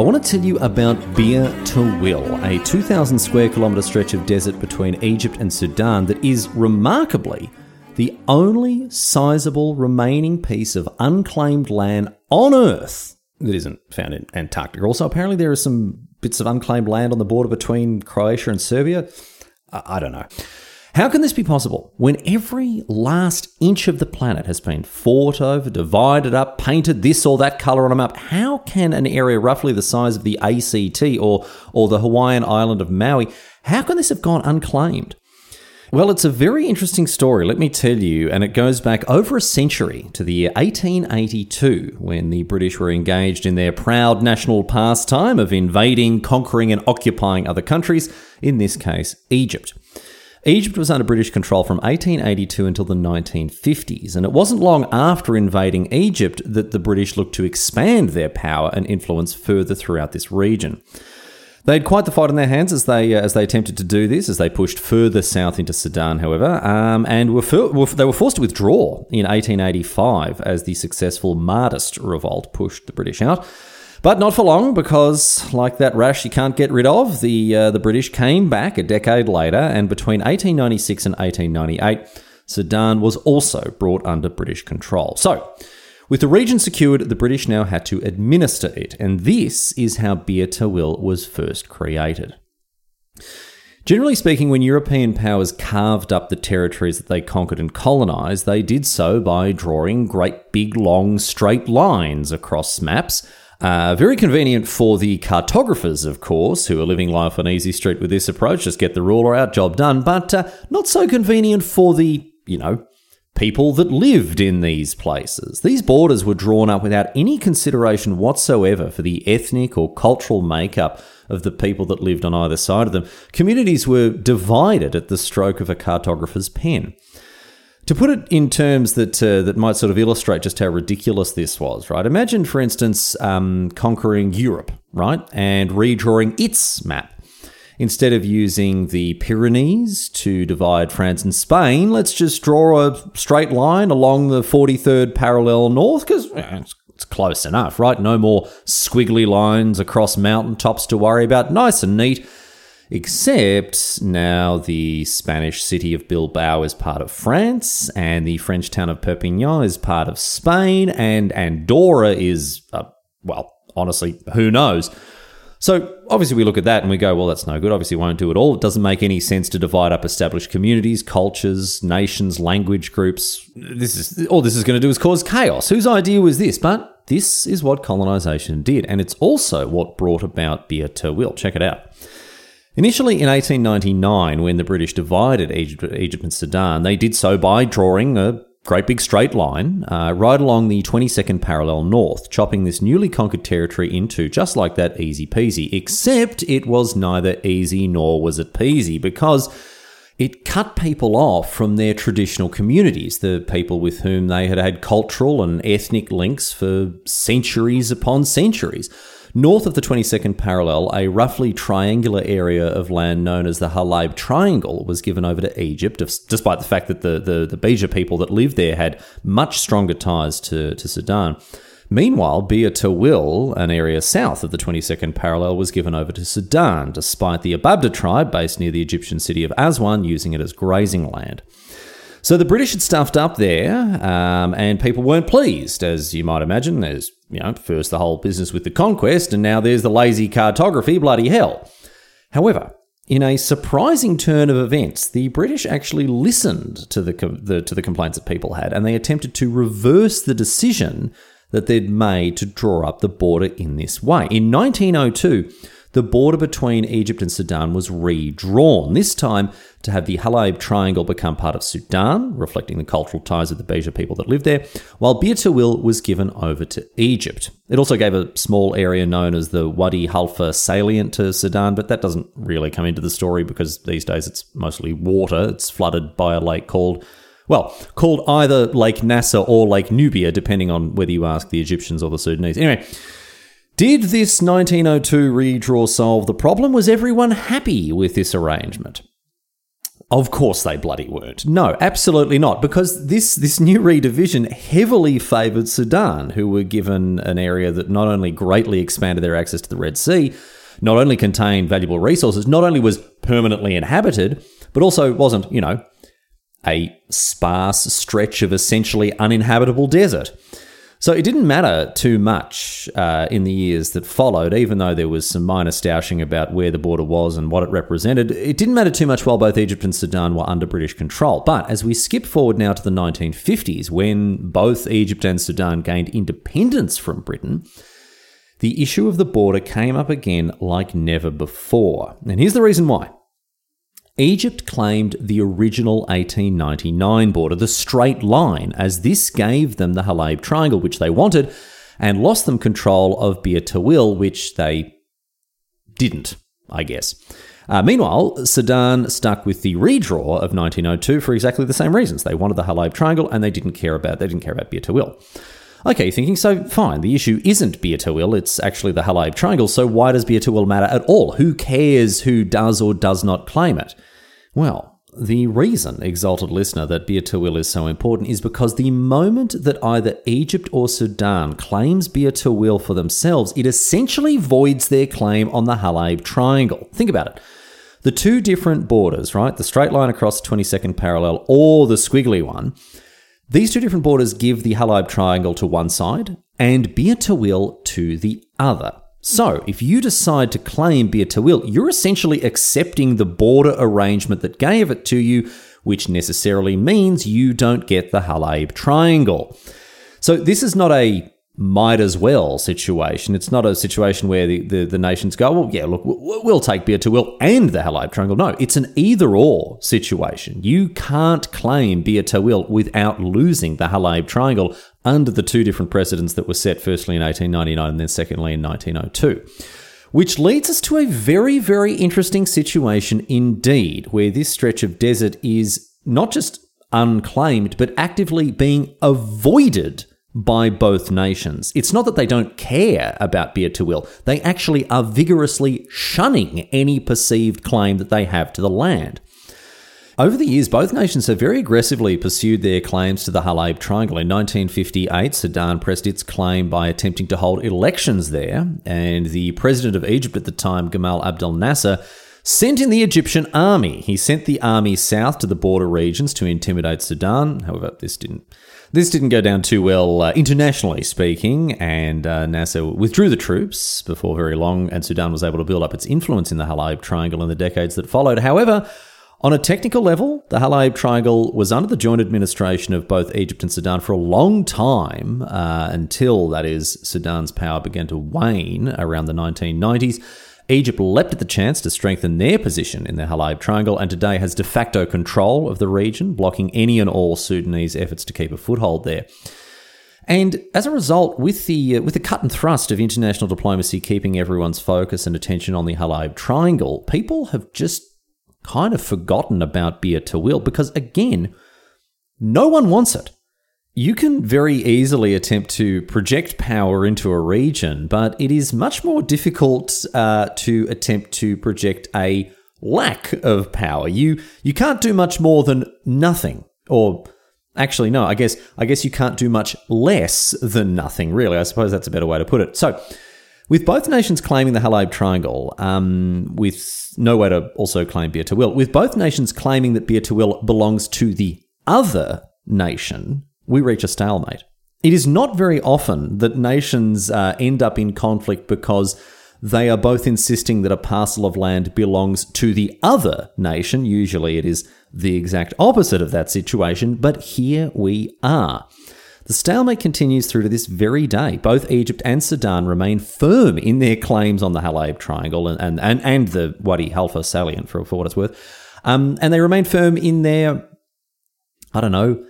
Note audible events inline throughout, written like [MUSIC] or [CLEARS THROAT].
I want to tell you about Bir Tawil, a 2,000 square kilometre stretch of desert between Egypt and Sudan that is remarkably the only sizable remaining piece of unclaimed land on Earth that isn't found in Antarctica. Also, apparently, there are some bits of unclaimed land on the border between Croatia and Serbia. I, I don't know. How can this be possible when every last inch of the planet has been fought over, divided up, painted this or that color on a map? How can an area roughly the size of the ACT or, or the Hawaiian island of Maui, how can this have gone unclaimed? Well, it's a very interesting story, let me tell you, and it goes back over a century to the year 1882 when the British were engaged in their proud national pastime of invading, conquering, and occupying other countries, in this case, Egypt. Egypt was under British control from 1882 until the 1950s, and it wasn't long after invading Egypt that the British looked to expand their power and influence further throughout this region. They had quite the fight on their hands as they uh, as they attempted to do this, as they pushed further south into Sudan, however, um, and were, were, they were forced to withdraw in 1885 as the successful Mahdist revolt pushed the British out. But not for long, because like that rash you can't get rid of, the uh, the British came back a decade later, and between 1896 and 1898, Sudan was also brought under British control. So. With the region secured, the British now had to administer it, and this is how Bir Tawil was first created. Generally speaking, when European powers carved up the territories that they conquered and colonised, they did so by drawing great big long straight lines across maps. Uh, very convenient for the cartographers, of course, who are living life on easy street with this approach. Just get the ruler out, job done. But uh, not so convenient for the, you know, people that lived in these places. These borders were drawn up without any consideration whatsoever for the ethnic or cultural makeup of the people that lived on either side of them. Communities were divided at the stroke of a cartographer's pen. To put it in terms that uh, that might sort of illustrate just how ridiculous this was, right? Imagine, for instance, um, conquering Europe, right, and redrawing its map. Instead of using the Pyrenees to divide France and Spain, let's just draw a straight line along the 43rd parallel north because it's, it's close enough, right? No more squiggly lines across mountaintops to worry about. Nice and neat. Except now the Spanish city of Bilbao is part of France, and the French town of Perpignan is part of Spain, and Andorra is, uh, well, honestly, who knows? So obviously we look at that and we go, well, that's no good. Obviously won't do it all. It doesn't make any sense to divide up established communities, cultures, nations, language groups. This is all this is going to do is cause chaos. Whose idea was this? But this is what colonization did, and it's also what brought about Bir Tawil. Check it out. Initially in 1899, when the British divided Egypt, Egypt and Sudan, they did so by drawing a great big straight line uh, right along the 22nd parallel north, chopping this newly conquered territory into just like that easy peasy. Except it was neither easy nor was it peasy because it cut people off from their traditional communities, the people with whom they had had cultural and ethnic links for centuries upon centuries. North of the 22nd parallel, a roughly triangular area of land known as the Halaib Triangle was given over to Egypt, despite the fact that the, the, the Beja people that lived there had much stronger ties to, to Sudan. Meanwhile, Bir Tawil, an area south of the 22nd parallel, was given over to Sudan, despite the Ababda tribe, based near the Egyptian city of Aswan, using it as grazing land. So the British had stuffed up there, um, and people weren't pleased, as you might imagine. There's, you know, first the whole business with the conquest, and now there's the lazy cartography, bloody hell. However, in a surprising turn of events, the British actually listened to the, the, to the complaints that people had, and they attempted to reverse the decision that they'd made to draw up the border in this way. In 1902, the border between Egypt and Sudan was redrawn, this time to have the Halaib Triangle become part of Sudan, reflecting the cultural ties of the Beja people that lived there, while Bir Tawil was given over to Egypt. It also gave a small area known as the Wadi Halfa salient to Sudan, but that doesn't really come into the story because these days it's mostly water. It's flooded by a lake called well, called either Lake Nasser or Lake Nubia, depending on whether you ask the Egyptians or the Sudanese. Anyway, did this 1902 redraw solve the problem? Was everyone happy with this arrangement? Of course they bloody weren't. No, absolutely not, because this, this new redivision heavily favoured Sudan, who were given an area that not only greatly expanded their access to the Red Sea, not only contained valuable resources, not only was permanently inhabited, but also wasn't, you know, a sparse stretch of essentially uninhabitable desert. So it didn't matter too much uh, in the years that followed, even though there was some minor stoushing about where the border was and what it represented. It didn't matter too much while both Egypt and Sudan were under British control. But as we skip forward now to the 1950s, when both Egypt and Sudan gained independence from Britain, the issue of the border came up again like never before. And here's the reason why. Egypt claimed the original 1899 border, the straight line, as this gave them the Halaib Triangle, which they wanted, and lost them control of Bir Tawil, which they didn't, I guess. Uh, meanwhile, Sudan stuck with the redraw of 1902 for exactly the same reasons. They wanted the Halaib Triangle, and they didn't care about they didn't care about Bir Tawil. Okay, thinking, so fine, the issue isn't Bir Tawil, it's actually the Halaib Triangle, so why does Bir Tawil matter at all? Who cares who does or does not claim it? Well, the reason, exalted listener, that Bir Tawil is so important is because the moment that either Egypt or Sudan claims Bir Tawil for themselves, it essentially voids their claim on the Halaib Triangle. Think about it. The two different borders, right? The straight line across the 22nd parallel or the squiggly one, these two different borders give the Halaib Triangle to one side and Bir Tawil to the other. So, if you decide to claim Bir Tawil, you're essentially accepting the border arrangement that gave it to you, which necessarily means you don't get the Halaib Triangle. So, this is not a might as well situation. It's not a situation where the, the, the nations go, well, yeah, look, we'll take Bir Tawil and the Halaib Triangle. No, it's an either or situation. You can't claim Bir Tawil without losing the Halaib Triangle under the two different precedents that were set firstly in 1899 and then secondly in 1902. Which leads us to a very, very interesting situation indeed, where this stretch of desert is not just unclaimed, but actively being avoided by both nations. It's not that they don't care about Bir Tawil, they actually are vigorously shunning any perceived claim that they have to the land. Over the years, both nations have very aggressively pursued their claims to the Halaib Triangle. In 1958, Sudan pressed its claim by attempting to hold elections there, and the president of Egypt at the time, Gamal Abdel Nasser, sent in the Egyptian army. He sent the army south to the border regions to intimidate Sudan. However, this didn't this didn't go down too well uh, internationally speaking, and uh, Nasser withdrew the troops before very long, and Sudan was able to build up its influence in the Halaib Triangle in the decades that followed. However, on a technical level, the Halaib Triangle was under the joint administration of both Egypt and Sudan for a long time, uh, until, that is, Sudan's power began to wane around the 1990s. Egypt leapt at the chance to strengthen their position in the Halaib Triangle and today has de facto control of the region, blocking any and all Sudanese efforts to keep a foothold there. And as a result, with the uh, with the cut and thrust of international diplomacy keeping everyone's focus and attention on the Halaib Triangle, people have just kind of forgotten about Bir Tawil because again, no one wants it. You can very easily attempt to project power into a region, but it is much more difficult uh, to attempt to project a lack of power. You you can't do much more than nothing, or actually, no. I guess I guess you can't do much less than nothing, really. I suppose that's a better way to put it. So, with both nations claiming the Halaib Triangle, um, with no way to also claim Bir Tawil, with both nations claiming that Bir Tawil belongs to the other nation, we reach a stalemate. It is not very often that nations uh, end up in conflict because they are both insisting that a parcel of land belongs to the other nation. Usually it is the exact opposite of that situation, but here we are. The stalemate continues through to this very day. Both Egypt and Sudan remain firm in their claims on the Halaib Triangle and, and, and, and the Wadi Halfa salient, for, for what it's worth. Um, and they remain firm in their, I don't know,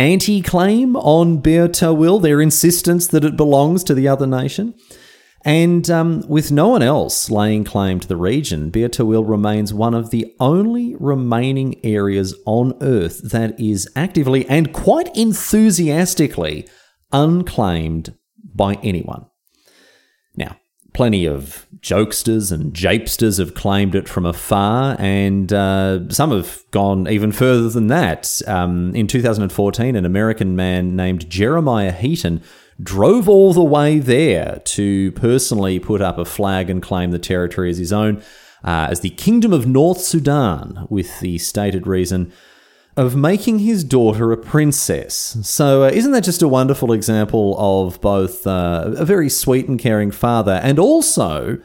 anti claim on Tawil, their insistence that it belongs to the other nation. And um, with no one else laying claim to the region, Bir Tawil remains one of the only remaining areas on Earth that is actively and quite enthusiastically unclaimed by anyone. Plenty of jokesters and japesters have claimed it from afar, and uh, some have gone even further than that. Um, in 2014, an American man named Jeremiah Heaton drove all the way there to personally put up a flag and claim the territory as his own, uh, as the Kingdom of North Sudan, with the stated reason of making his daughter a princess. So, uh, isn't that just a wonderful example of both uh, a very sweet and caring father and also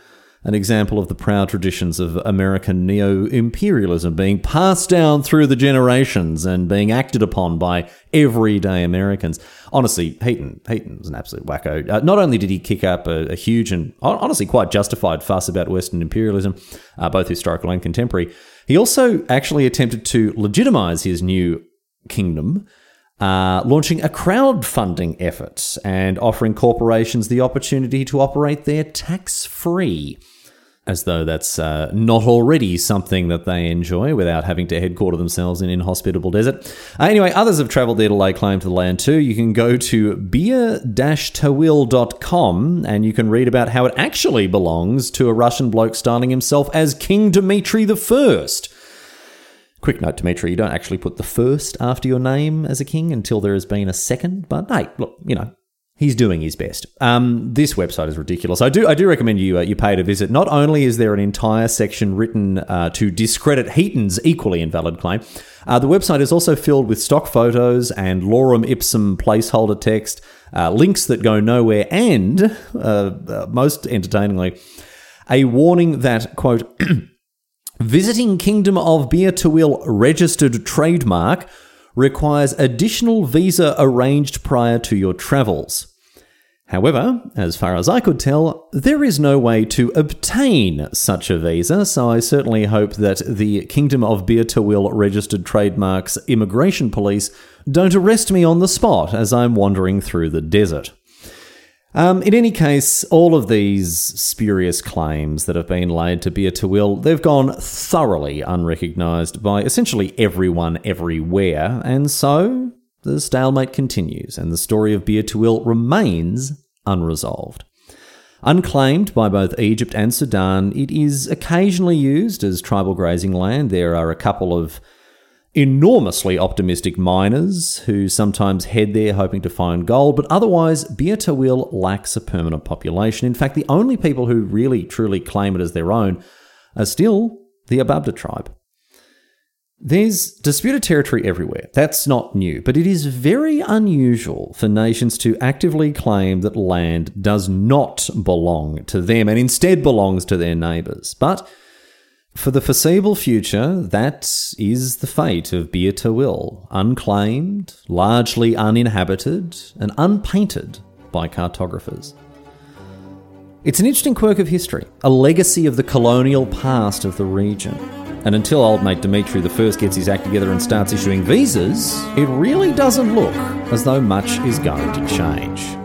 an example of the proud traditions of American neo imperialism being passed down through the generations and being acted upon by everyday Americans. Honestly, Heaton, Heaton's an absolute wacko. Uh, not only did he kick up a, a, huge and honestly quite justified fuss about Western imperialism, uh, both historical and contemporary, he also actually attempted to legitimize his new kingdom. Uh, launching a crowdfunding effort and offering corporations the opportunity to operate there tax free as though that's uh, not already something that they enjoy without having to headquarter themselves in inhospitable desert. Uh, anyway, others have traveled there to lay claim to the land too. You can go to bir-tawil.com and you can read about how it actually belongs to a Russian bloke styling himself as King Dmitry I. Quick note, Dmitry, you don't actually put the first after your name as a king until there has been a second, but hey, look, you know, he's doing his best. Um, this website is ridiculous. I do I do recommend you uh, you pay to visit. Not only is there an entire section written uh, to discredit Heaton's equally invalid claim, uh, the website is also filled with stock photos and lorem ipsum placeholder text, uh, links that go nowhere, and uh, uh, most entertainingly, a warning that quote. [CLEARS THROAT] Visiting Kingdom of Beer to Tawil registered trademark requires additional visa arranged prior to your travels. However, as far as I could tell, there is no way to obtain such a visa, so I certainly hope that the Kingdom of Tawil registered trademarks immigration police don't arrest me on the spot as I'm wandering through the desert. Um, in any case, all of these spurious claims that have been laid to Bir Tawil, they've gone thoroughly unrecognised by essentially everyone everywhere, and so the stalemate continues, and the story of Bir Tawil remains unresolved. Unclaimed by both Egypt and Sudan, it is occasionally used as tribal grazing land. There are a couple of enormously optimistic miners who sometimes head there hoping to find gold, but otherwise, Bir Tawil lacks a permanent population. In fact, the only people who really truly claim it as their own are still the Ababda tribe. There's disputed territory everywhere. That's not new, but it is very unusual for nations to actively claim that land does not belong to them and instead belongs to their neighbours. But for the foreseeable future, that is the fate of Bir Tawil, unclaimed, largely uninhabited, and unpainted by cartographers. It's an interesting quirk of history, a legacy of the colonial past of the region. And until old mate Dimitri I gets his act together and starts issuing visas, it really doesn't look as though much is going to change.